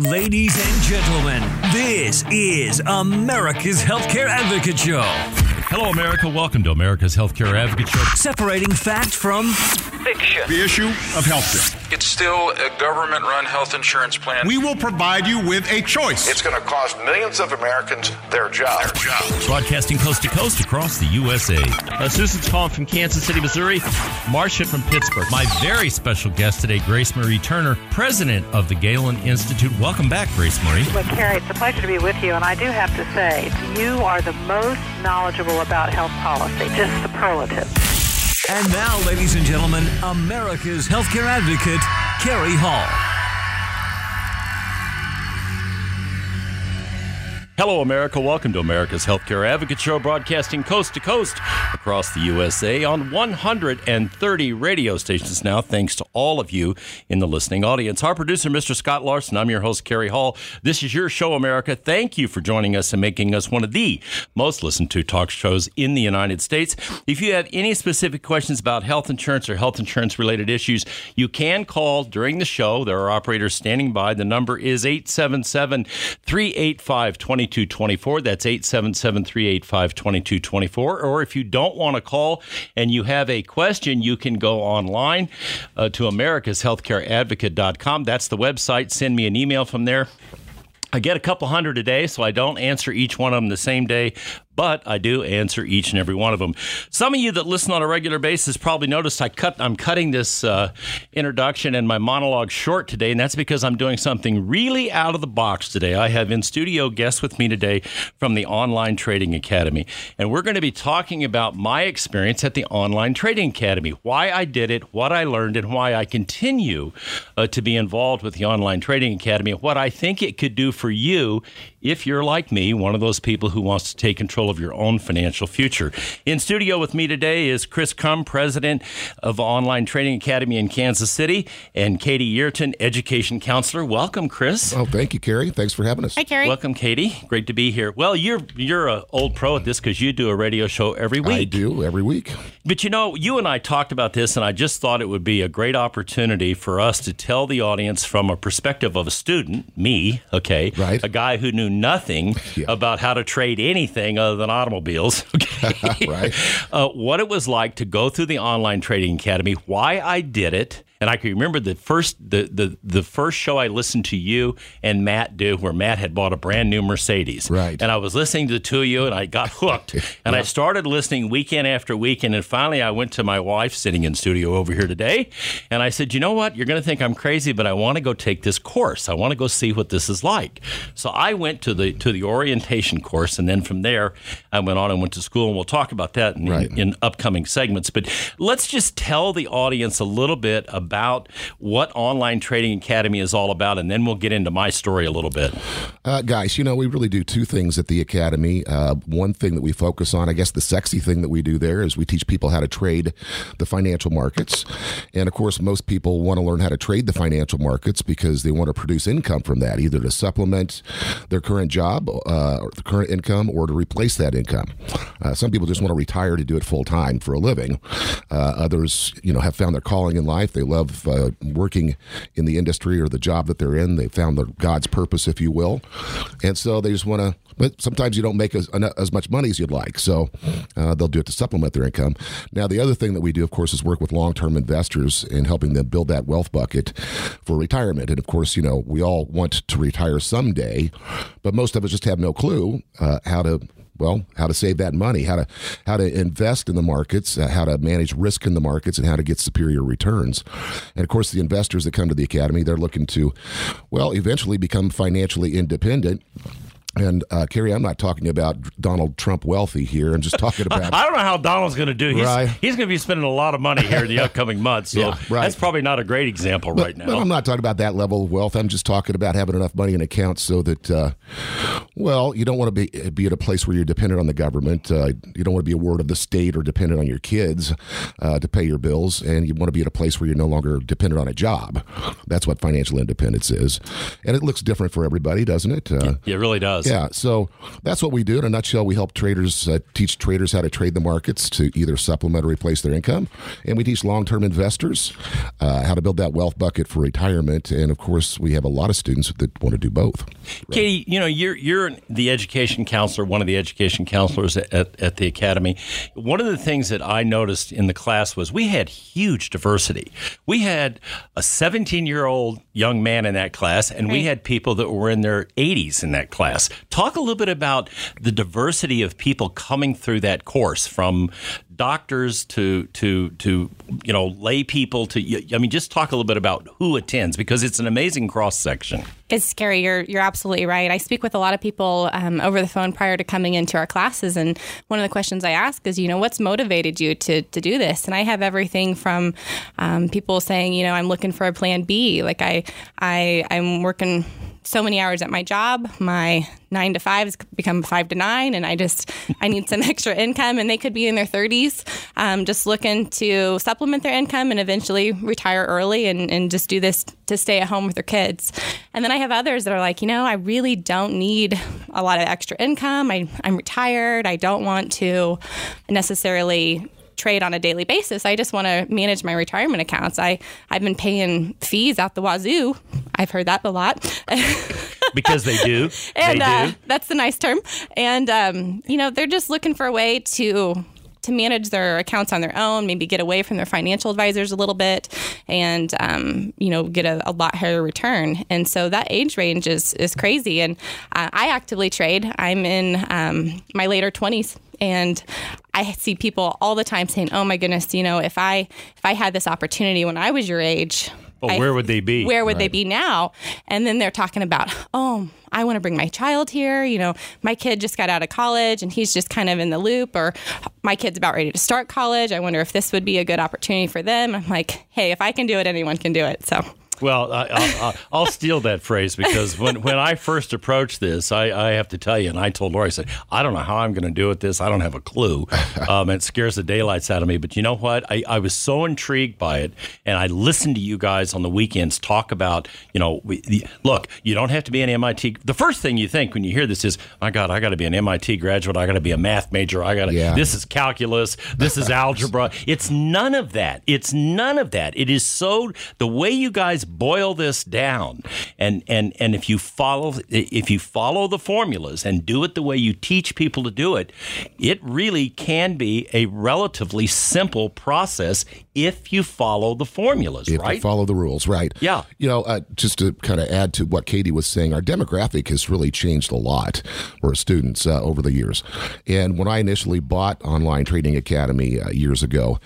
Ladies and gentlemen, this is America's Healthcare Advocate Show. Hello, America. Welcome to America's Healthcare Advocate Show. Separating fact from fiction. The issue of healthcare. It's still a government run health insurance plan. We will provide you with a choice. It's going to cost millions of Americans their jobs. Their jobs. Broadcasting coast to coast across the USA. Uh, Susan's calling from Kansas City, Missouri. Marcia from Pittsburgh. My very special guest today, Grace Marie Turner, president of the Galen Institute. Welcome back, Grace Marie. Well, Cary, it's a pleasure to be with you, and I do have to say, you are the most knowledgeable about health policy, just superlative. And now, ladies and gentlemen, America's Healthcare Advocate, Cary Hall. Hello, America. Welcome to America's Healthcare Advocate Show, broadcasting coast to coast across the USA on 130 radio stations now, thanks to all of you in the listening audience. Our producer, Mr. Scott Larson, I'm your host, Cary Hall. This is your show, America. Thank you for joining us and making us one of the most listened to talk shows in the United States. If you have any specific questions about health insurance or health insurance related issues, you can call during the show. There are operators standing by. The number is 877 385 2224. That's 877 385 2224. Or if you don't want to call and you have a question, you can go online uh, to americashealthcareadvocate.com. That's the website. Send me an email from there. I get a couple hundred a day, so I don't answer each one of them the same day, but I do answer each and every one of them. Some of you that listen on a regular basis probably noticed I cut. I'm cutting this uh, introduction and my monologue short today, and that's because I'm doing something really out of the box today. I have in studio guests with me today from the Online Trading Academy, and we're going to be talking about my experience at the Online Trading Academy, why I did it, what I learned, and why I continue uh, to be involved with the Online Trading Academy, what I think it could do for you if you're like me, one of those people who wants to take control of your own financial future. In studio with me today is Chris Crum, president of Online Trading Academy in Kansas City, and Katie Yearton, education counselor. Welcome, Chris. Oh, thank you, Cary. Thanks for having us. Hi, Cary. Welcome, Katie. Great to be here. Well, you're you're an old pro at this because you do a radio show every week. I do every week. But you know, you and I talked about this, and I just thought it would be a great opportunity for us to tell the audience from a perspective of a student, me, okay, Right. a guy who knew nothing Yeah. about how to trade anything other than automobiles, okay, Right. uh, what it was like to go through the online trading academy, why I did it. And I can remember the first the, the the first show I listened to you and Matt do, where Matt had bought a brand new Mercedes. Right. And I was listening to the two of you, and I got hooked. And I started listening weekend after weekend. And finally, I went to my wife sitting in studio over here today, and I said, "You know what? You're going to think I'm crazy, but I want to go take this course. I want to go see what this is like." So I went to the to the orientation course, and then from there, I went on and went to school. And we'll talk about that in, Right. in upcoming segments. But let's just tell the audience a little bit about what Online Trading Academy is all about, and then we'll get into my story a little bit. Uh, guys, you know, we really do two things at the Academy. Uh, one thing that we focus on, I guess the sexy thing that we do there is we teach people how to trade the financial markets. And of course, most people want to learn how to trade the financial markets because they want to produce income from that, either to supplement their current job, uh, or the current income, or to replace that income. Uh, some people just want to retire to do it full time for a living. Uh, others, you know, have found their calling in life. They love uh, working in the industry or the job that they're in. They found their God's purpose, if you will, and so they just want to. But sometimes you don't make as, as much money as you'd like, so uh, they'll do it to supplement their income. Now, the other thing that we do, of course, is work with long-term investors in helping them build that wealth bucket for retirement. And of course, you know, we all want to retire someday, but most of us just have no clue uh, how to well, how to save that money, how to how to invest in the markets, uh, how to manage risk in the markets, and how to get superior returns. And of course, the investors that come to the academy, they're looking to, well, eventually become financially independent. And uh, Cary, I'm not talking about Donald Trump wealthy here. I'm just talking about I don't know how Donald's going to do. He's, Right. he's going to be spending a lot of money here in the upcoming months. So Yeah, right. that's probably not a great example right But now. I'm not talking about that level of wealth. I'm just talking about having enough money in accounts so that, uh, well, you don't want to be be at a place where you're dependent on the government. Uh, you don't want to be a ward of the state or dependent on your kids uh, to pay your bills, and you want to be at a place where you're no longer dependent on a job. That's what financial independence is, and it looks different for everybody, doesn't it? Uh, it really does. Does. Yeah, so that's what we do. In a nutshell, we help traders uh, teach traders how to trade the markets to either supplement or replace their income, and we teach long-term investors uh, how to build that wealth bucket for retirement. And of course, we have a lot of students that want to do both. Katie, you know, you're you're the education counselor, one of the education counselors at, at the academy. One of the things that I noticed in the class was we had huge diversity. We had a 17 year old young man in that class, and we had people that were in their 80s in that class. Talk a little bit about the diversity of people coming through that course, from doctors to to to you know lay people to I mean, just talk a little bit about who attends because it's an amazing cross section. It's scary. You're you're absolutely right. I speak with a lot of people um, over the phone prior to coming into our classes, and one of the questions I ask is, you know, what's motivated you to to do this? And I have everything from um, people saying, you know, I'm looking for a plan B. Like I I I'm working so many hours at my job. My nine to five has become five to nine, and I just I need some extra income. And they could be in their 30s, um, just looking to supplement their income and eventually retire early and, and just do this to stay at home with their kids. And then I have others that are like, you know, I really don't need a lot of extra income. I, I'm retired. I don't want to necessarily trade on a daily basis. I just want to manage my retirement accounts. I I've been paying fees out the wazoo. I've heard that a lot. because they do. and they uh, do. that's the nice term. And um, you know, they're just looking for a way to to manage their accounts on their own, maybe get away from their financial advisors a little bit, and um, you know get a, a, lot higher return. And so that age range is is crazy. And uh, I actively trade. I'm in um, my later twenties, and I see people all the time saying, "Oh my goodness, you know, if I if I had this opportunity when I was your age." But I- where would they be? Where would they be now? And then they're talking about, oh, I want to bring my child here. You know, my kid just got out of college and he's just kind of in the loop, or my kid's about ready to start college. I wonder if this would be a good opportunity for them. I'm like, hey, if I can do it, anyone can do it. So. Well, I, I'll, I'll, I'll steal that phrase because when, when I first approached this, I, I have to tell you, and I told Laura, I said, I don't know how I'm going to do it this. I don't have a clue. Um, it scares the daylights out of me. But you know what? I, I was so intrigued by it. And I listened to you guys on the weekends talk about, you know, we, the, look, you don't have to be an MIT. The first thing you think when you hear this is, my God, I got to be an MIT graduate. I got to be a math major. I got to, Yeah. this is calculus. This is algebra. It's none of that. It's none of that. It is so the way you guys boil this down, and and and if you follow if you follow the formulas and do it the way you teach people to do it, it really can be a relatively simple process if you follow the formulas, if right? you follow the rules, right? Yeah. You know, uh, just to kind of add to what Katie was saying, our demographic has really changed a lot for students uh, over the years. And when I initially bought Online Trading Academy uh, years ago,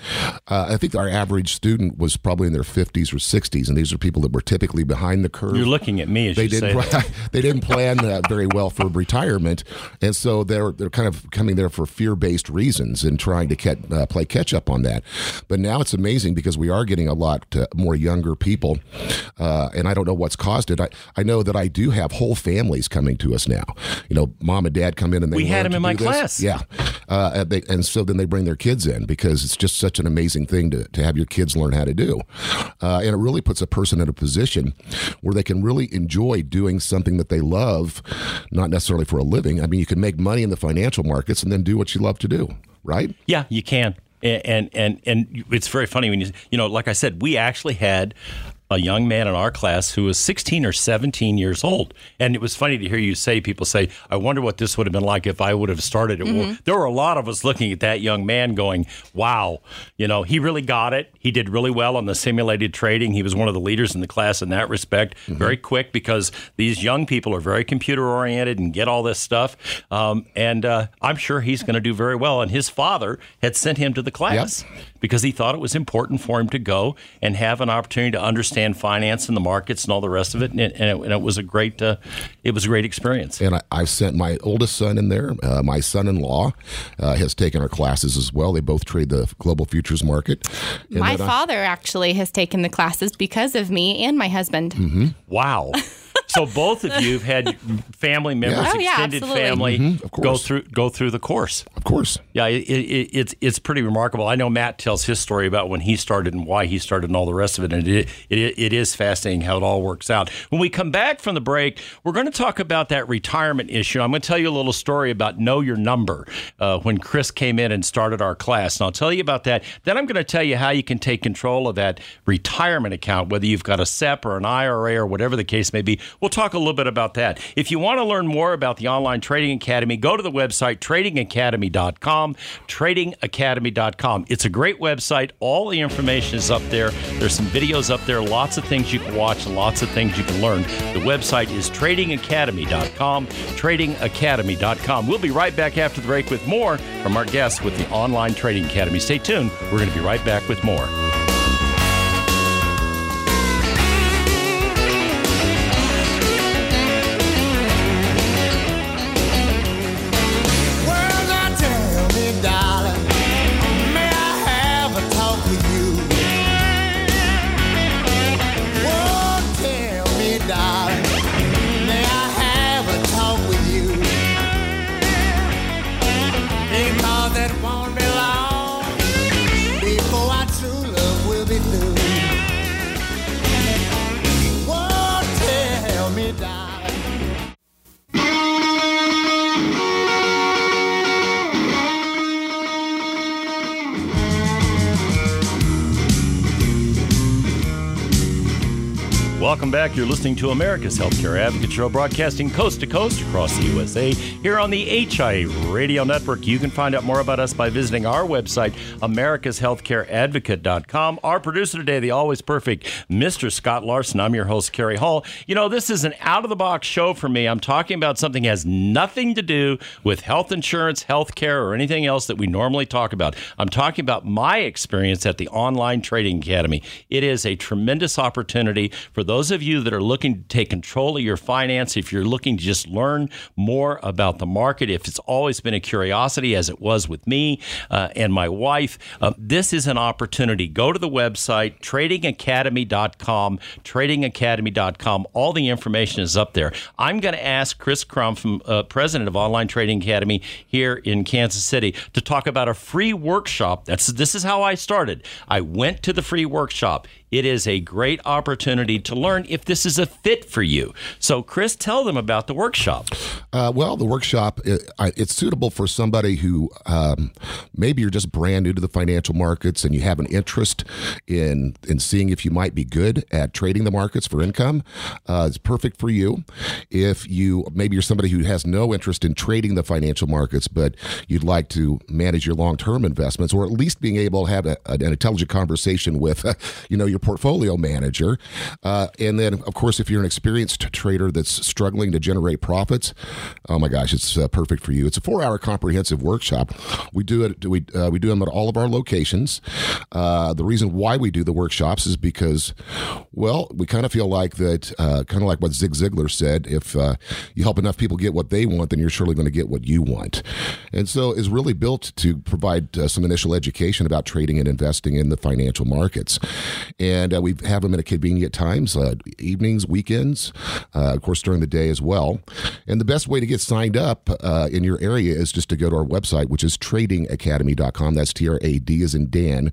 uh, I think our average student was probably in their 50s or 60s, and these are people that were typically behind the curve. You're looking at me as they you didn't say that. they didn't plan uh, very well for retirement, and so they're they're kind of coming there for fear based reasons and trying to get, uh, play catch up on that. But now it's amazing because we are getting a lot uh, more younger people, uh, and I don't know what's caused it. I, I know that I do have whole families coming to us now. You know, mom and dad come in and they We had them in my this. class. Yeah, uh, and, they, and so then they bring their kids in because it's just such an amazing thing to, to have your kids learn how to do, uh, and it really puts a person in a position where they can really enjoy doing something that they love, not necessarily for a living. I mean, you can make money in the financial markets and then do what you love to do, right? Yeah, you can. And and and, and it's very funny when you you know, like I said, we actually had a young man in our class who was 16 or 17 years old. And it was funny to hear you say, people say, I wonder what this would have been like if I would have started it. Well, there were a lot of us looking at that young man going, wow, you know, he really got it. He did really well on the simulated trading. He was one of the leaders in the class in that respect. Very quick because these young people are very computer oriented and get all this stuff. Um, and uh, I'm sure he's going to do very well. And his father had sent him to the class because he thought it was important for him to go and have an opportunity to understand finance and the markets and all the rest of it. And it, and it, and it was a great, uh, it was a great experience. And I, I've sent my oldest son in there. Uh, my son-in-law uh, has taken our classes as well. They both trade the global futures market. And My then I- father actually has taken the classes because of me and my husband. Mm-hmm. Wow. So both of you have had family members, Yeah. Oh, yeah, extended absolutely. family, Mhm, of go through go through the course. Of course. Yeah, it, it, it's it's pretty remarkable. I know Matt tells his story about when he started and why he started and all the rest of it, and it, it, it is fascinating how it all works out. When we come back from the break, we're going to talk about that retirement issue. I'm going to tell you a little story about Know Your Number uh, when Chris came in and started our class, and I'll tell you about that. Then I'm going to tell you how you can take control of that retirement account, whether you've got a SEP or an IRA or whatever the case may be. We'll talk a little bit about that. If you want to learn more about the online trading academy, go to the website tradingacademy.com. Tradingacademy.com. It's a great website. All the information is up there. There's some videos up there, lots of things you can watch, lots of things you can learn. The website is tradingacademy.com. Tradingacademy.com. We'll be right back after the break with more from our guests with the Online Trading Academy. Stay tuned. We're going to be right back with more. Welcome back. You're listening to America's Healthcare Advocate Show, broadcasting coast to coast across the USA. Here on the HIA Radio Network, you can find out more about us by visiting our website, americashealthcareadvocate.com. Our producer today, the always perfect Mr. Scott Larson. I'm your host, Cary Hall. You know, this is an out of the box show for me. I'm talking about something that has nothing to do with health insurance, health care, or anything else that we normally talk about. I'm talking about my experience at the Online Trading Academy. It is a tremendous opportunity for those of you that are looking to take control of your finance, if you're looking to just learn more about the market, if it's always been a curiosity, as it was with me uh, and my wife, uh, this is an opportunity. Go to the website, tradingacademy.com, tradingacademy.com. All the information is up there. I'm going to ask Chris Crum, from, uh, president of Online Trading Academy here in Kansas City, to talk about a free workshop. That's This is how I started. I went to the free workshop. It is a great opportunity to learn if this is a fit for you. So, Chris, tell them about the workshop. Uh, well, the workshop it, it's suitable for somebody who um, maybe you're just brand new to the financial markets and you have an interest in in seeing if you might be good at trading the markets for income. Uh, it's perfect for you. If you maybe you're somebody who has no interest in trading the financial markets, but you'd like to manage your long term investments, or at least being able to have a, an intelligent conversation with, you know, your portfolio manager. Uh, and then, of course, if you're an experienced trader that's struggling to generate profits, oh my gosh, it's uh, perfect for you. It's a four-hour comprehensive workshop. We do it. We uh, we do them at all of our locations. Uh, the reason why we do the workshops is because, well, we kind of feel like that, uh, kind of like what Zig Ziglar said: if uh, you help enough people get what they want, then you're surely going to get what you want. And so, is really built to provide some initial education about trading and investing in the financial markets. And uh, we have them at convenient times, uh, evenings, weekends, uh, of course, during the day as well. And the best way to get signed up uh, in your area is just to go to our website, which is tradingacademy.com. That's T R A D is in Dan,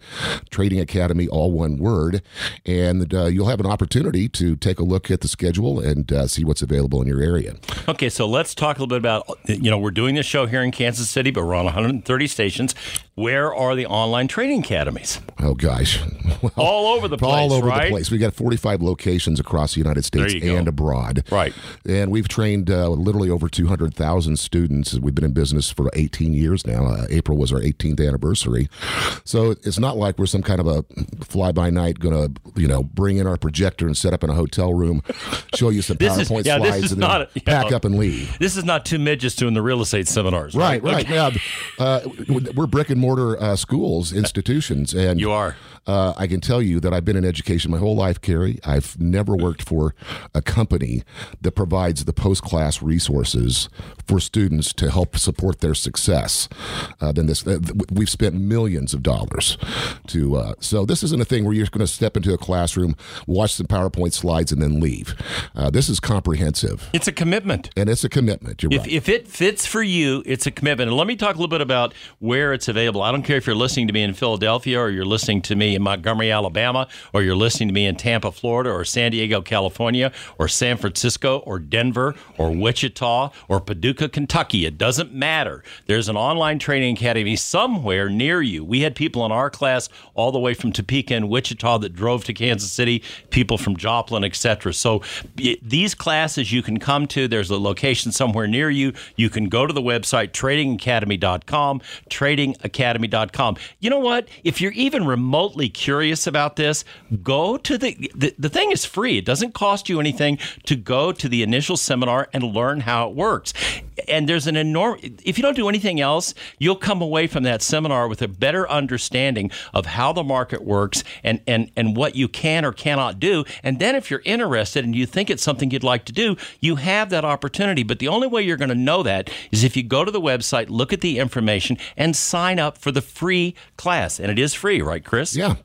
Trading Academy, all one word. And uh, you'll have an opportunity to take a look at the schedule and see what's available in your area. Okay, so let's talk a little bit about you know we're doing this show here in Kansas City, but we're on 130 stations. Where are the online trading academies? Oh, gosh. Well, All over the place, all over right? the place. We've got 45 locations across the United States you go. and abroad. Right. And we've trained uh, literally over 200,000 students. We've been in business for 18 years now. Uh, April was our 18th anniversary. So it's not like we're some kind of a fly by night going to, you know, bring in our projector and set up in a hotel room, show you some This is- PowerPoint yeah, slides, and then not a- you pack up and leave. This is not two midgets doing the real estate seminars, Right, right? right. Yeah, uh, we're brick and mortar uh, schools, institutions, and You are. Uh, I can tell you that I've been in education my whole life, Cary. I've never worked for a company that provides the post class resources for students to help support their success. Uh, than this, uh, we've spent millions of dollars to. Uh, so this isn't a thing where you're going to step into a classroom, watch some PowerPoint slides, and then leave. Uh, this is comprehensive. It's a commitment. And it's a commitment. You're If, right. if it fits for you, it's a commitment. And let me talk a little bit about where it's available. I don't care if you're listening to me in Philadelphia or you're listening to me in Montgomery, Alabama, or you're listening to me in Tampa, Florida, or San Diego, California, or San Francisco, or Denver, or Wichita, or Paducah, Kentucky. It doesn't matter. There's an online training academy somewhere near you. We had people in our class all the way from Topeka and Wichita that drove to Kansas City, people from Joplin, etc. So these classes you can come to. There's a location somewhere near you. You can go to the website tradingacademy.com, tradingacademy.com. You know what? If you're even remotely curious about this, go to the, the the thing is free. It doesn't cost you anything to go to the initial seminar and learn how it works. And there's an enormous if you don't do anything else, you'll come away from that seminar with a better understanding of how the market works and and and what you can or cannot do. And then if you're interested and you think it's something you'd like to do, you have that opportunity. But the only way you're going to know that is if you go to the website, look at the information, and sign up for the free class. And it is free, right, Chris? Yeah,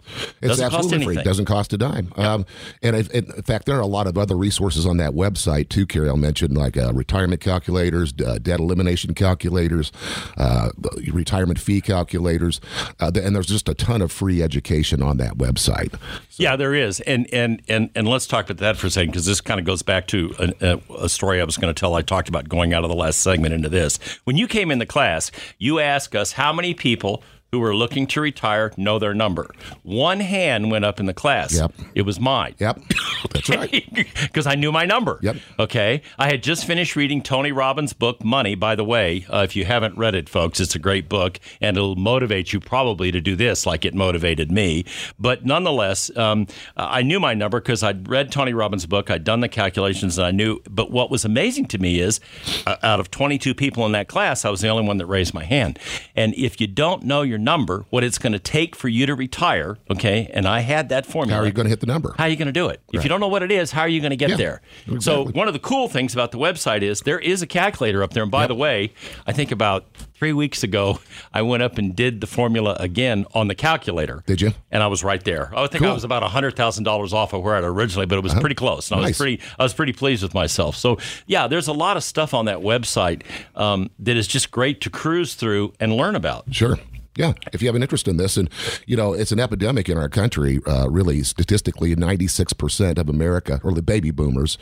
it's Doesn't absolutely free. Doesn't cost a dime. Um, and if, in fact, there are a lot of other resources on that website too. Cary, I'll mention like uh, retirement calculators, uh, debt elimination calculators, uh, retirement fee calculators, uh, and there's just a ton of free education on that website. Yeah, there is, and and and and let's talk about that for a second because this kind of goes back to a, a story I was going to tell. I talked about going out of the last segment into this. When you came in the class, you asked us how many people who are looking to retire know their number. One hand went up in the class. Yep. It was mine. Yep, that's right. Because I knew my number. Yep. Okay. I had just finished reading Tony Robbins' book, Money. By the way, uh, if you haven't read it, folks, it's a great book and it'll motivate you probably to do this like it motivated me. But nonetheless, um, I knew my number because I'd read Tony Robbins' book, I'd done the calculations, and I knew. But what was amazing to me is uh, out of 22 people in that class, I was the only one that raised my hand. And if you don't know your number, what it's going to take for you to retire, okay, and I had that formula. How are you going to hit the number? How are you going to do it? If you don't know what it is, how are you going to get Yeah, there? So one of the cool things about the website is there is a calculator up there. And by the way, I think about three weeks ago, I went up and did the formula again on the calculator. Did you? And I was right there. I think I was about hundred thousand dollars off of where I'd originally, but it was pretty close. And I was Nice. pretty, I was pretty pleased with myself. So yeah, there's a lot of stuff on that website um, that is just great to cruise through and learn about. Sure. Yeah, if you have an interest in this, and you know, it's an epidemic in our country. Uh, really, statistically, ninety-six percent of America, or the baby boomers,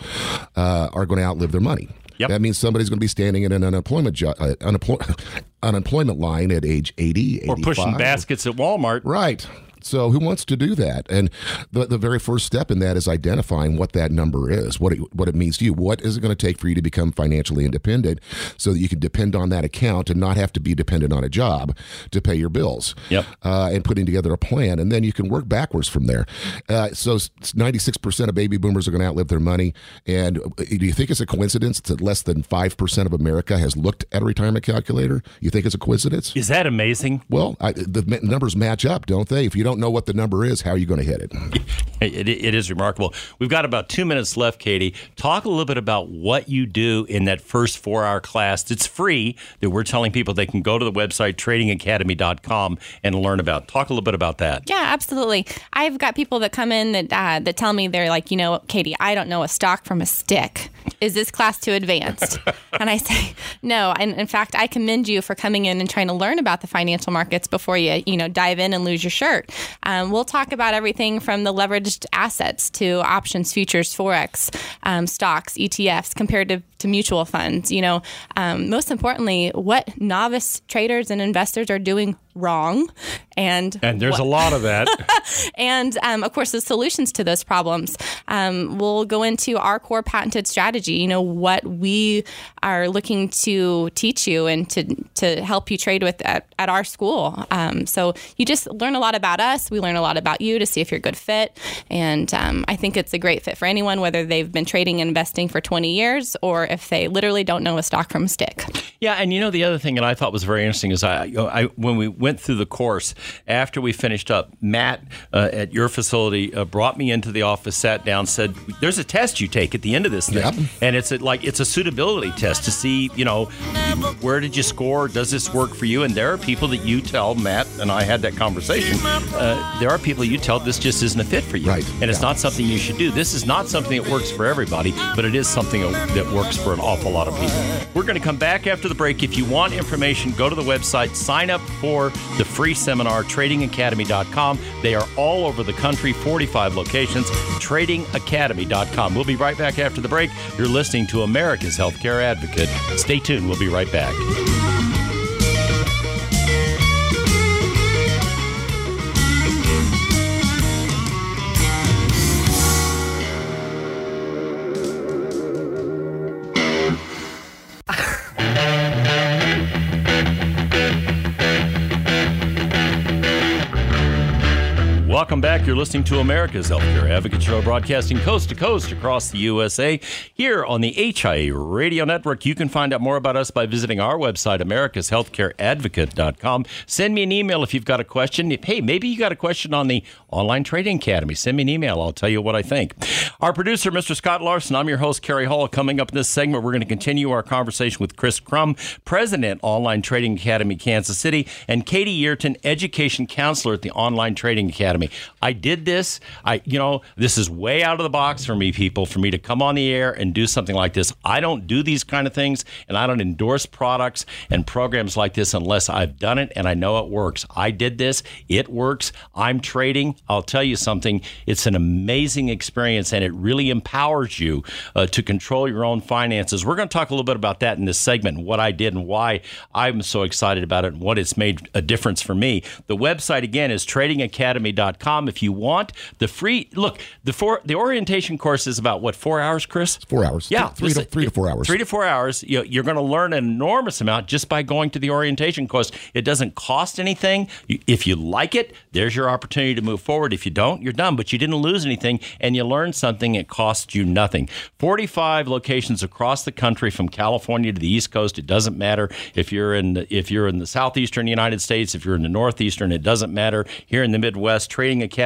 uh, are going to outlive their money. Yep. That means somebody's going to be standing in an unemployment jo- uh, unemploy- unemployment line at age 80, Or pushing 85. baskets at Walmart. Right. So who wants to do that? And the, the very first step in that is identifying what that number is, what it, what it means to you. What is it going to take for you to become financially independent so that you can depend on that account and not have to be dependent on a job to pay your bills? Yep. Uh, and putting together a plan, and then you can work backwards from there. Uh, so ninety six percent of baby boomers are going to outlive their money. And uh, do you think it's a coincidence that less than five percent of America has looked at a retirement calculator? You think it's a coincidence? Is that amazing? Well, I, the numbers match up, don't they? If you don't know what the number is, how are you going to hit it? It, it is remarkable. We've got about two minutes left, Katie. Talk a little bit about what you do in that first four hour class. It's free that we're telling people they can go to the website tradingacademy.com and learn about. Talk a little bit about that. Yeah, absolutely. I've got people that come in that uh, that tell me they're like, you know, Katie, I don't know a stock from a stick. Is this class too advanced? and I say, no. And in fact, I commend you for coming in and trying to learn about the financial markets before you, you know, dive in and lose your shirt. Um, we'll talk about everything from the leveraged assets to options, futures, forex, um, stocks, ETFs, compared to, mutual funds. You know, um, most importantly, what novice traders and investors are doing wrong, and And there's a lot of that. and um, of course the solutions to those problems. Um, we'll go into our core patented strategy. You know what we are looking to teach you and to to help you trade with at, at our school. Um, so you just learn a lot about us. We learn a lot about you to see if you're a good fit. And um, I think it's a great fit for anyone, whether they've been trading and investing for 20 years or if they literally don't know a stock from a stick. Yeah, and you know the other thing that I thought was very interesting is I, I when we went through the course after we finished up, Matt uh, at your facility uh, brought me into the office, sat down, said, "There's a test you take at the end of this thing, Yep. and it's a, like it's a suitability test to see, you know, where did you score? Does this work for you? And there are people that you tell Matt and I had that conversation. Uh, there are people you tell this just isn't a fit for you, Right. And it's Yeah. not something you should do. This is not something that works for everybody, but it is something that works for an awful lot of people. We're going to come back after the break. If you want information, go to the website, sign up for the free seminar, tradingacademy.com. They are all over the country, 45 locations, tradingacademy.com. We'll be right back after the break. You're listening to America's Healthcare Advocate. Stay tuned. We'll be right back. Welcome back. You're listening to America's Healthcare Advocate Show, broadcasting coast to coast across the USA. Here on the HIA Radio Network, you can find out more about us by visiting our website, americashealthcareadvocate.com. Send me an email if you've got a question. Hey, maybe you got a question on the Online Trading Academy. Send me an email. I'll tell you what I think. Our producer, Mr. Scott Larson. I'm your host, Cary Hall. Coming up in this segment, we're going to continue our conversation with Chris Crum, President, Online Trading Academy, Kansas City, and Katie Yearton, Education Counselor at the Online Trading Academy. I did this. I, you know, this is way out of the box for me, people, for me to come on the air and do something like this. I don't do these kind of things, and I don't endorse products and programs like this unless I've done it and I know it works. I did this. It works. I'm trading. I'll tell you something. It's an amazing experience, and it really empowers you uh, to control your own finances. We're going to talk a little bit about that in this segment, what I did and why I'm so excited about it and what it's made a difference for me. The website again is tradingacademy.com. If you want the free look, the four the orientation course is about what four hours, Chris? Four hours. Yeah, Three to, three to four hours. Three to four hours. You, you're going to learn an enormous amount just by going to the orientation course. It doesn't cost anything. If you like it, there's your opportunity to move forward. If you don't, you're done. But you didn't lose anything, and you learned something. It costs you nothing. 45 locations across the country, from California to the East Coast. It doesn't matter if you're in the, if you're in the southeastern United States, if you're in the northeastern. It doesn't matter. Here in the Midwest,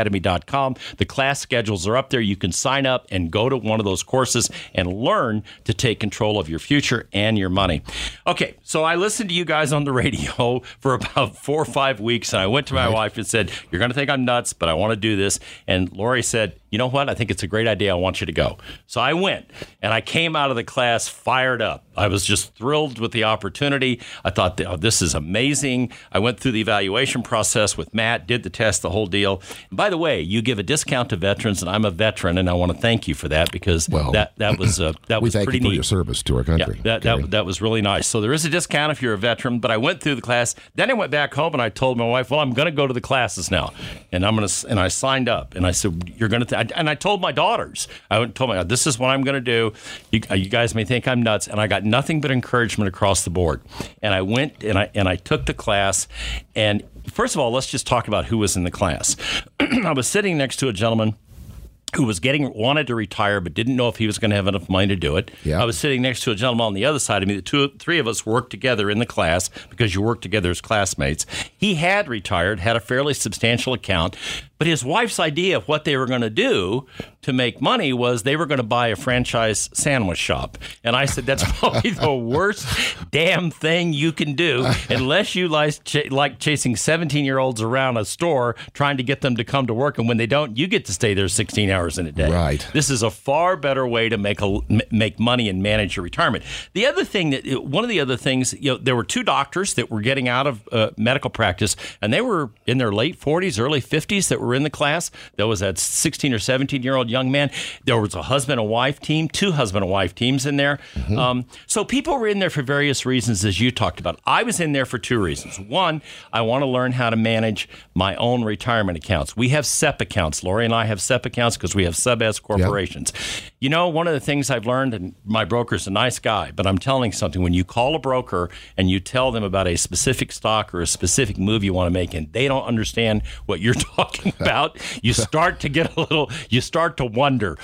TradingAcademy.com. The class schedules are up there. You can sign up and go to one of those courses and learn to take control of your future and your money. Okay, so I listened to you guys on the radio for about four or five weeks, and I went to my wife and said, "You're going to think I'm nuts, but I want to do this." And Lori said, "You know what? I think it's a great idea. I want you to go." So I went, and I came out of the class fired up. I was just thrilled with the opportunity. I thought, oh, this is amazing. I went through the evaluation process with Matt, did the test, the whole deal. And by the way, you give a discount to veterans, and I'm a veteran, and I want to thank you for that because Well, that that was uh, that we was thank pretty you for neat. your service to our country. Yeah, that, that, that was really nice. So there is a discount if you're a veteran, but I went through the class. Then I went back home and I told my wife, well, I'm going to go to the classes now. And I'm going to, and I signed up and I said, you're going to, th-. And I told my daughters, I told my, this is what I'm going to do. You, uh, you guys may think I'm nuts. And I got nothing but encouragement across the board. And I went and I, and I took the class. And first of all, let's just talk about who was in the class. I was sitting next to a gentleman who was getting wanted to retire but didn't know if he was going to have enough money to do it. Yeah. I was sitting next to a gentleman on the other side of me. The two, three of us worked together in the class because you work together as classmates. He had retired, had a fairly substantial account, but his wife's idea of what they were going to do to make money was they were going to buy a franchise sandwich shop. And I said, that's probably the worst damn thing you can do unless you like, ch- like chasing 17 year olds around a store trying to get them to come to work. And when they don't, you get to stay there 16 hours in a day. Right. This is a far better way to make a m- make money and manage your retirement. The other thing that one of the other things, you know, there were two doctors that were getting out of uh, medical practice, and they were in their late 40s, early 50s that were in the class. There was that 16 or 17 year old young man. There was a husband and wife team, two husband and wife teams in there. Um, so people were in there for various reasons, as you talked about. I was in there for two reasons. One, I want to learn how to manage my own retirement accounts. We have SEP accounts. Lori and I have SEP accounts because we have sub S corporations. You know, one of the things I've learned, and my broker's a nice guy, but I'm telling something. When you call a broker and you tell them about a specific stock or a specific move you want to make, and they don't understand what you're talking about, you start to get a little, you start to wonder,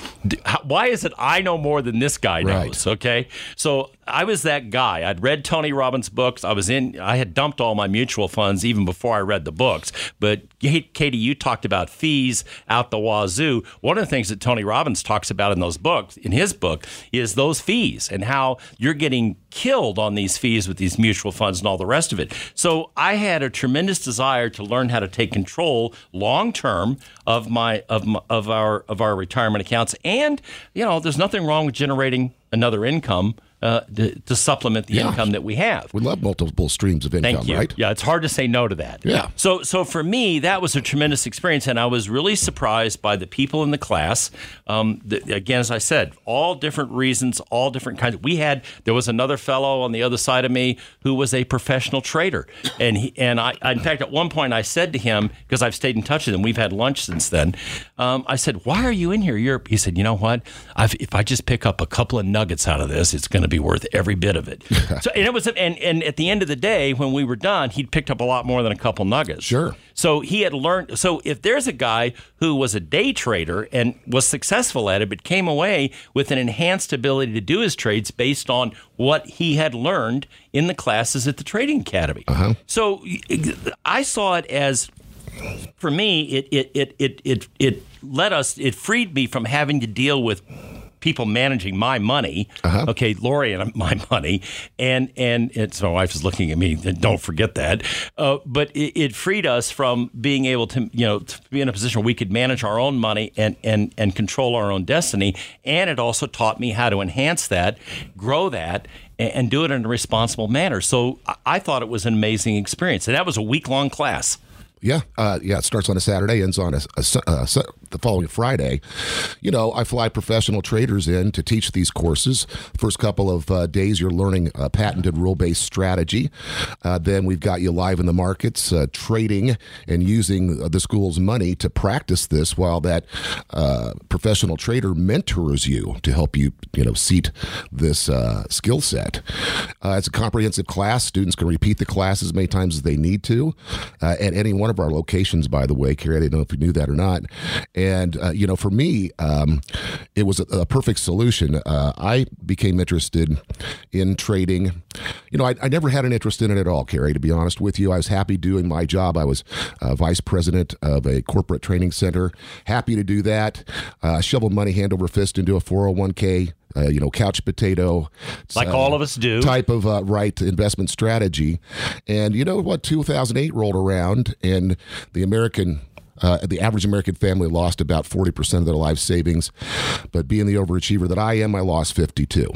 why is it I know more than this guy knows? Right. Okay. So I was that guy. I'd read Tony Robbins' books. I was in. I had dumped all my mutual funds even before I read the books. But Katie, you talked about fees out the wazoo. One of the things that Tony Robbins talks about in those books, in his book, is those fees and how you're getting killed on these fees with these mutual funds and all the rest of it. So I had a tremendous desire to learn how to take control long term of my of my, of our of our retirement accounts. And you know, there's nothing wrong with generating another income uh, to, to, supplement the yeah. income that we have. We love multiple streams of income, right? Yeah, it's hard to say no to that. Yeah. So, so for me, that was a tremendous experience, and I was really surprised by the people in the class. Um, the, again, as I said, all different reasons, all different kinds. We had there was another fellow on the other side of me who was a professional trader, and he and I. In fact, at one point, I said to him because I've stayed in touch with him. We've had lunch since then. Um, I said, "Why are you in here?" You're, he said, "You know what? I've, if I just pick up a couple of nuggets out of this, it's going to be worth every bit." bit of it. so and it was and and at the end of the day, when we were done, he'd picked up a lot more than a couple nuggets. Sure. So he had learned. So if there's a guy who was a day trader and was successful at it, but came away with an enhanced ability to do his trades based on what he had learned in the classes at the Trading Academy. Uh-huh. So I saw it as for me, it it it it it it let us it freed me from having to deal with people managing my money. Uh-huh. Okay, Lori and my money, and and, so my wife is looking at me. Don't forget that. Uh, but it, it, freed us from being able to you know to be in a position where we could manage our own money and and and control our own destiny. And it also taught me how to enhance that, grow that. And, and do it in a responsible manner. So I thought it was an amazing experience. And that was a week long class. Yeah, uh, yeah. It starts on a Saturday, ends on a, a, a, the following Friday. You know, I fly professional traders in to teach these courses. First couple of uh, days, you're learning a patented rule-based strategy. Uh, then we've got you live in the markets, uh, trading and using the school's money to practice this, while that uh, professional trader mentors you to help you, you know, seat this uh, skill set. it's a comprehensive class. Students can repeat the class as many times as they need to at any one of our locations, by the way, Cary. I didn't know if you knew that or not. And, uh, you know, for me, um, it was a, a perfect solution. Uh, I became interested in trading. You know, I, I, never had an interest in it at all, Cary, to be honest with you. I was happy doing my job. I was uh, vice president of a corporate training center. Happy to do that. Uh, shovel money hand over fist into a 401k uh, you know, couch potato, like uh, all of us do, type of uh, right investment strategy. And you know what? 2008 rolled around, and the American uh, the average American family lost about 40% of their life savings. But being the overachiever that I am, I lost 52.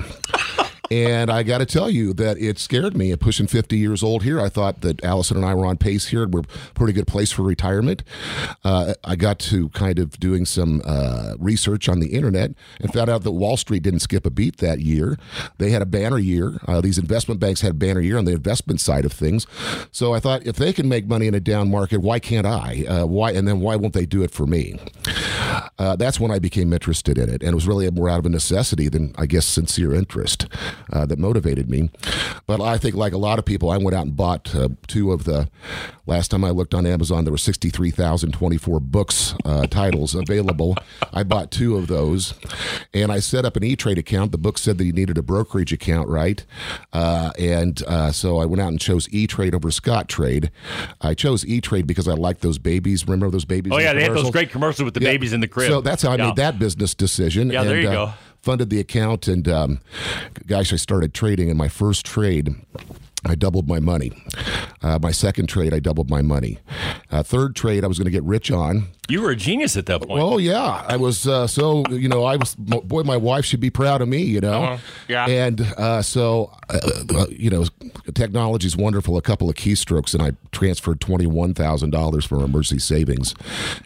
And I got to tell you that it scared me. At pushing 50 years old here, I thought that Allison and I were on pace here. We're a pretty good place for retirement. Uh, I got to kind of doing some uh, research on the internet and found out that Wall Street didn't skip a beat that year. They had a banner year. Uh, these investment banks had banner year on the investment side of things. So I thought, if they can make money in a down market, why can't I? Uh, why? And then why won't they do it for me? Uh, that's when I became interested in it, and it was really more out of a necessity than I guess sincere interest uh, that motivated me. But I think, like a lot of people, I went out and bought uh, two of the. Last time I looked on Amazon, there were sixty-three thousand twenty-four books uh, titles available. I bought two of those, and I set up an E-Trade account. The book said that you needed a brokerage account, right? Uh, and uh, so I went out and chose E-Trade over Scottrade. I chose E-Trade because I like those babies. Remember those babies? Oh yeah, they had those great commercials with the yeah. babies in the crib. So that's how I yeah. made that business decision. Yeah, and, there you uh, go funded the account, and um, gosh, I started trading. In my first trade, I doubled my money. Uh, my second trade, I doubled my money. Uh, third trade, I was going to get rich on. You were a genius at that point. Well, yeah, I was. Uh, so you know, I was. Boy, my wife should be proud of me. You know. Uh-huh. Yeah. And uh, so, uh, uh, you know, technology is wonderful. A couple of keystrokes, and I transferred twenty one thousand dollars from emergency savings,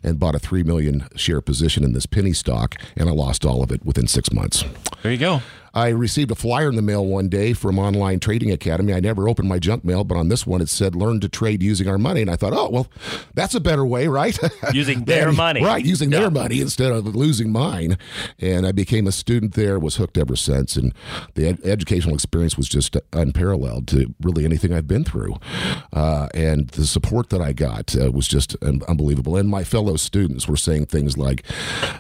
and bought a three million share position in this penny stock, and I lost all of it within six months. There you go. I received a flyer in the mail one day from Online Trading Academy. I never opened my junk mail, but on this one it said "Learn to trade using our money," and I thought, oh well, that's a better way, right? Using their money, right? Using yeah. their money instead of losing mine. And I became a student there. Was hooked ever since, and the ed- educational experience was just unparalleled to really anything I've been through. Uh, and the support that I got uh, was just unbelievable. And my fellow students were saying things like,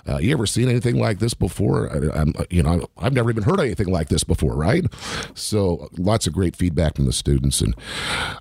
uh, "You ever seen anything like this before?" I, you know, I've never even heard anything like this before, right? So lots of great feedback from the students, and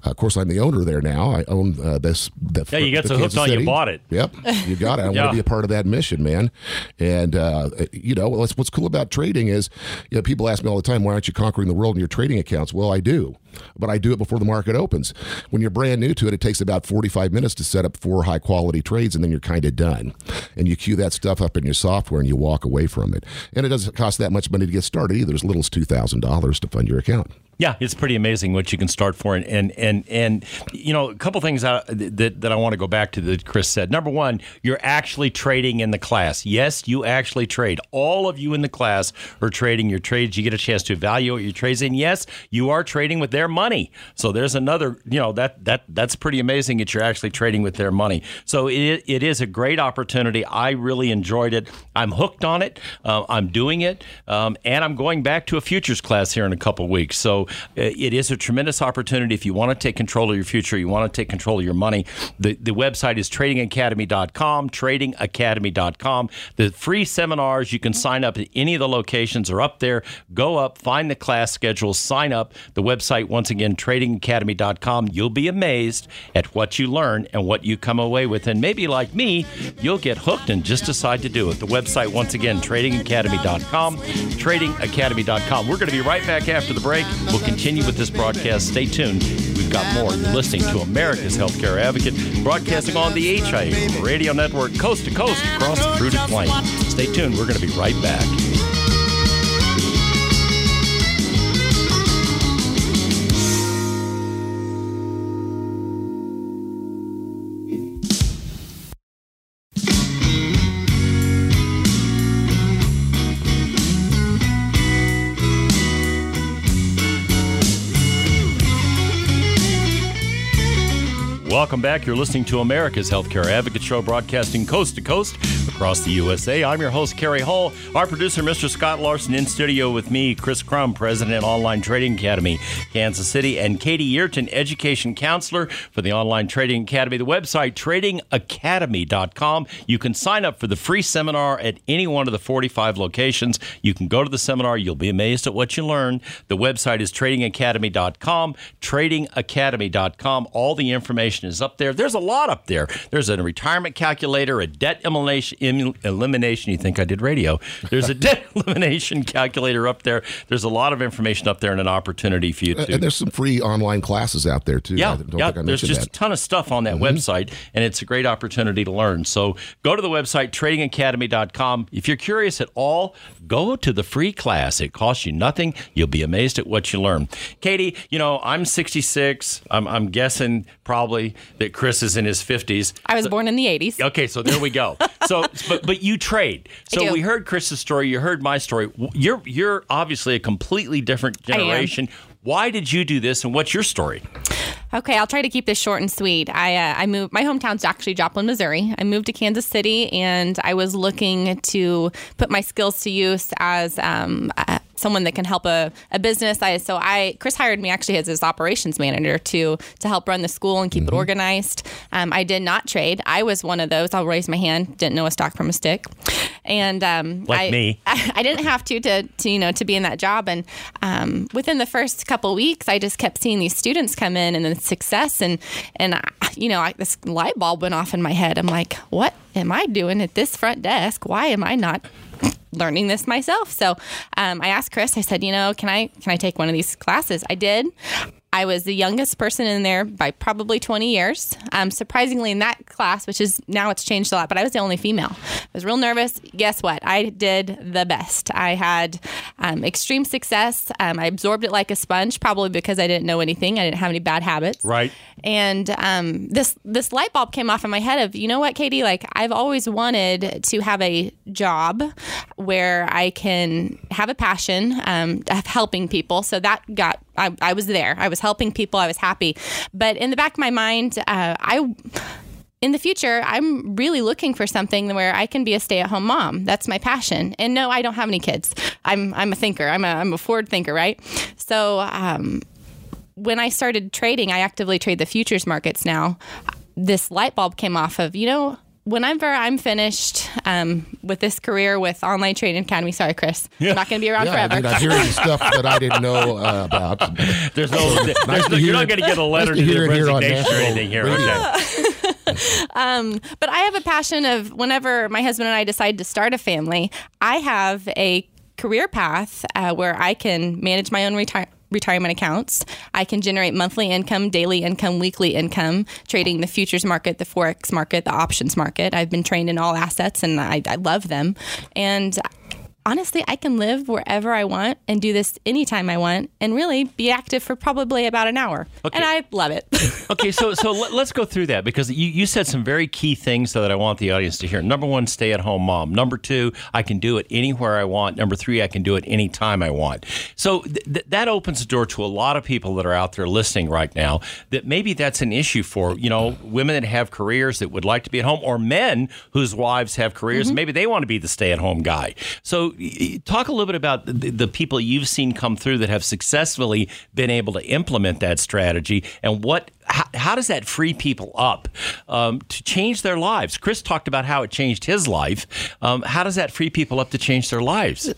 uh, of course, I'm the owner there now. I own uh, this. The, Yeah, you the so hooked on, you bought it. Yep, you got it. I Yeah. want to be a part of that mission, man. And uh, you know, what's what's cool about trading is, you know, people ask me all the time, why aren't you conquering the world in your trading accounts? Well, I do, but I do it before the market opens. When you're brand new to it, it takes about 45 minutes to set up four high quality trades, and then you're kind of done. And you queue that stuff up in your software, and you walk away from it. And it doesn't cost that much money to get started either. As little as two thousand dollars to fund your account. Yeah, it's pretty amazing what you can start for, and and and, and you know a couple things that that I want to go back to that Chris said. Number one, you're actually trading in the class. Yes, you actually trade. All of you in the class are trading your trades. You get a chance to evaluate your trades, and yes, you are trading with their money. So there's another, you know, that that that's pretty amazing that you're actually trading with their money. So it it is a great opportunity. I really enjoyed it. I'm hooked on it. Uh, I'm doing it, um, and I'm going back to a futures class here in a couple weeks. So uh, it is a tremendous opportunity if you want to take control of your future. You want to take control of your money. The the website is tradingacademy.com. Tradingacademy.com. The free seminars you can sign up at any of the locations are up there. Go up, find the class schedule, sign up. The website once again tradingacademy.com. You'll be amazed at what you learn and what you come away with, and maybe like me, you'll get hooked and just decide to do it. The website once again tradingacademy.com. Tradingacademy.com. We're going to be right back after the break. We'll continue with this broadcast. Stay tuned. We've got more. You're listening to America's Healthcare Advocate, broadcasting on the HIA Radio Network, coast to coast across the fruited plain. Stay tuned. We're going to be right back. Welcome back. You're listening to America's Healthcare Advocate Show, broadcasting coast to coast across the USA. I'm your host, Cary Hall. Our producer, Mr. Scott Larson, in studio with me, Chris Crum, President, of Online Trading Academy, Kansas City, and Katie Yearton, Education Counselor for the Online Trading Academy. The website, tradingacademy.com. You can sign up for the free seminar at any one of the 45 locations. You can go to the seminar. You'll be amazed at what you learn. The website is tradingacademy.com. Tradingacademy.com. All the information is up there. There's a lot up there. There's a retirement calculator, a debt elimination. elimination. You think I did radio? There's a debt elimination calculator up there. There's a lot of information up there and an opportunity for you uh, to. And there's some free online classes out there too. Yeah, yeah. There's just that. a ton of stuff on that mm-hmm. website, and it's a great opportunity to learn. So go to the website, tradingacademy.com. If you're curious at all, go to the free class. It costs you nothing. You'll be amazed at what you learn. Katie, you know, I'm 66. I'm, I'm guessing probably that Chris is in his 50s. I was born in the 80s. Okay, so there we go. So, but but you trade. So we heard Chris's story. You heard my story. You're you're obviously a completely different generation. Why did you do this, and what's your story? Okay, I'll try to keep this short and sweet. I uh, I moved. My hometown's actually Joplin, Missouri. I moved to Kansas City, and I was looking to put my skills to use as um, uh, someone that can help a, a business. I so I Chris hired me actually as his operations manager to to help run the school and keep Mm-hmm. it organized. Um, I did not trade. I was one of those. I'll raise my hand. Didn't know a stock from a stick, and um, Like I, me. I, I didn't have to, to to you know to be in that job. And um, within the first couple weeks, I just kept seeing these students come in and the success and and I, you know I, this light bulb went off in my head. I'm like, what am I doing at this front desk? Why am I not? Learning this myself. So um, i asked chris i said you know can i can i take one of these classes? I did I was the youngest person in there by probably 20 years. Um, surprisingly, in that class, which is now it's changed a lot, but I was the only female. I was real nervous. Guess what? I did the best. I had um, extreme success. Um, I absorbed it like a sponge, probably because I didn't know anything. I didn't have any bad habits. Right. And um, this this light bulb came off in my head of you know what, Katie? Like I've always wanted to have a job where I can have a passion um, of helping people. So that got I, I was there. I was helping people. I was happy. But in the back of my mind, uh, I in the future, I'm really looking for something where I can be a stay-at-home mom. That's my passion. And no, I don't have any kids. I'm I'm a thinker. I'm a I'm a forward thinker, right? So um, when I started trading, I actively trade the futures markets now. This light bulb came off of, you know, whenever I'm finished um, with this career with Online Training Academy, sorry, Chris, I'm not going to be around Yeah, forever. dude, I'm hearing stuff that I didn't know uh, about. There's no, there's Nice no you're not going to get a letter Nice to to, hear the it here resignation or anything here. Okay. Um, but I have a passion of whenever my husband and I decide to start a family, I have a career path uh, where I can manage my own retire- retirement accounts. I can generate monthly income, daily income, weekly income, trading the futures market, the forex market, the options market. I've been trained in all assets and I, I love them. And honestly, I can live wherever I want and do this anytime I want and really be active for probably about an hour. Okay. And I love it. okay, so so let, us go through that because you, you said some very key things that I want the audience to hear. Number one, stay at home mom. Number two, I can do it anywhere I want. Number three, I can do it anytime I want. So th- th- that opens the door to a lot of people that are out there listening right now that maybe that's an issue for, you know, women that have careers that would like to be at home or men whose wives have careers. Mm-hmm. Maybe they want to be the stay at home guy. So talk a little bit about the, the people you've seen come through that have successfully been able to implement that strategy and what how, how does that free people up um, to change their lives? Chris talked about how it changed his life. Um, how does that free people up to change their lives?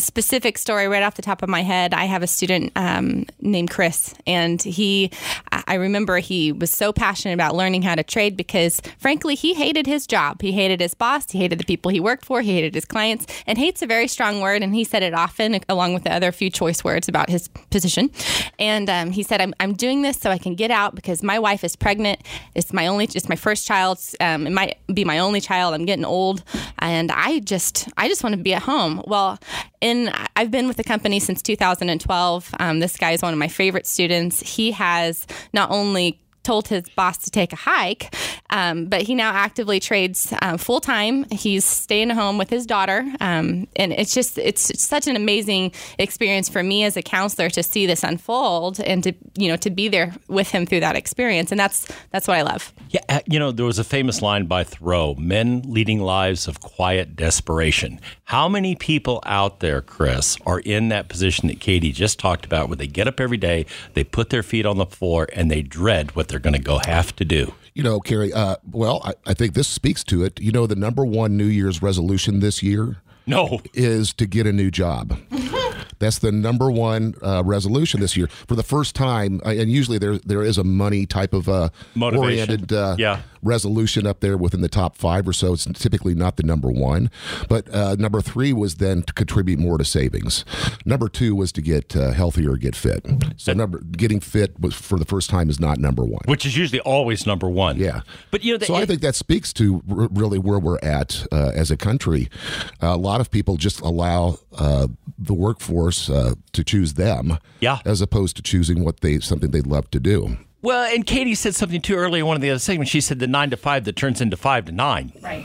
Specific story right off the top of my head. I have a student um, named Chris, and he, I remember he was so passionate about learning how to trade because, frankly, he hated his job. He hated his boss. He hated the people he worked for. He hated his clients. And hate's a very strong word, and he said it often, along with the other few choice words about his position. And um, he said, I'm, I'm doing this so I can get out because my wife is pregnant. It's my only, it's my first child. Um, it might be my only child. I'm getting old, and I just, I just want to be at home. Well, in I've been with the company since 2012. Um, this guy is one of my favorite students. He has not only told his boss to take a hike, um, but he now actively trades um, full time. He's staying home with his daughter, um, and it's just it's such an amazing experience for me as a counselor to see this unfold and to you know to be there with him through that experience, and that's that's what I love. Yeah, uh, you know, there was a famous line by Thoreau men leading lives of quiet desperation. How many people out there, Chris, are in that position that Katie just talked about where they get up every day, they put their feet on the floor, and they dread what they're going to go have to do? You know, Cary, uh, well, I, I think this speaks to it. You know, the number one New Year's resolution this year No. is to get a new job. That's the number one uh, resolution this year for the first time. uh, And usually there there is a money type of uh, oriented uh, Yeah. resolution up there within the top five or so. It's typically not the number one, but uh, number three was then to contribute more to savings. Number two was to get uh, healthier, get fit. So number getting fit was for the first time is not number one. Which is usually always number one. Yeah. But, you know, the, So I think that speaks to r- really where we're at uh, as a country. Uh, a lot of people just allow uh, the workforce uh, to choose them, Yeah. as opposed to choosing what they something they'd love to do. Well, and Katie said something too earlier in one of the other segments. She said the nine to five that turns into five to nine. Right.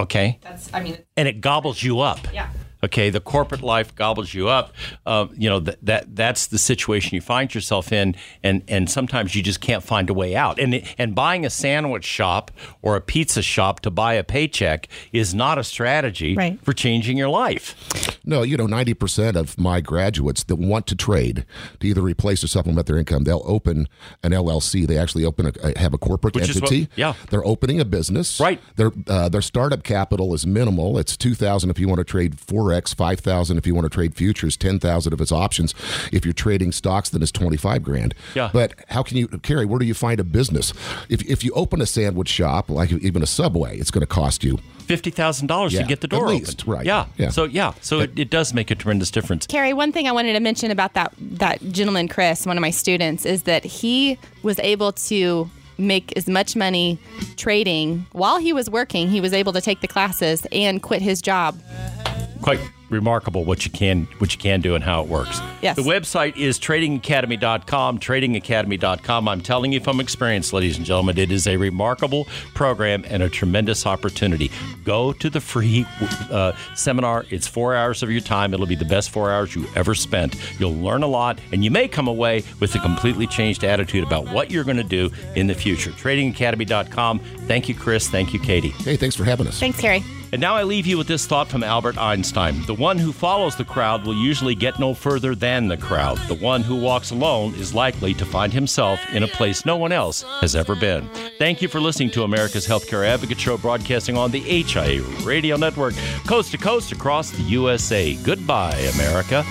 Okay. That's. I mean. and it gobbles you up. Yeah. Okay, the corporate life gobbles you up. Uh, you know that that that's the situation you find yourself in, and and sometimes you just can't find a way out. And and buying a sandwich shop or a pizza shop to buy a paycheck is not a strategy Right. for changing your life. No, you know, ninety percent of my graduates that want to trade to either replace or supplement their income, they'll open an LLC. They actually open a have a corporate Which is what- entity. yeah. they're opening a business. Right. Their uh, their startup capital is minimal. It's two thousand if you want to trade forex, five thousand if you want to trade futures, ten thousand if it's options. If you're trading stocks, then it's twenty five grand. Yeah. But how can you, Cary? Where do you find a business? If if you open a sandwich shop, like even a Subway, it's going to cost you Fifty thousand dollars to get the at door least, open. right. Yeah. Yeah. So yeah. So it, it does make a tremendous difference. Cary, one thing I wanted to mention about that that gentleman Chris, one of my students, is that he was able to make as much money trading while he was working. He was able to take the classes and quit his job. Quite remarkable what you can what you can do and how it works. Yes. The website is tradingacademy.com, tradingacademy.com. I'm telling you from experience, ladies and gentlemen, it is a remarkable program and a tremendous opportunity. Go to the free uh, seminar. It's four hours of your time. It'll be the best four hours you ever spent. You'll learn a lot, and you may come away with a completely changed attitude about what you're going to do in the future. Tradingacademy.com. Thank you, Chris. Thank you, Katie. Hey, thanks for having us. Thanks, Cary. And now I leave you with this thought from Albert Einstein The one who follows the crowd will usually get no further than the crowd. The one who walks alone is likely to find himself in a place no one else has ever been. Thank you for listening to America's Healthcare Advocate Show, broadcasting on the HIA Radio Network, coast to coast across the USA. Goodbye, America.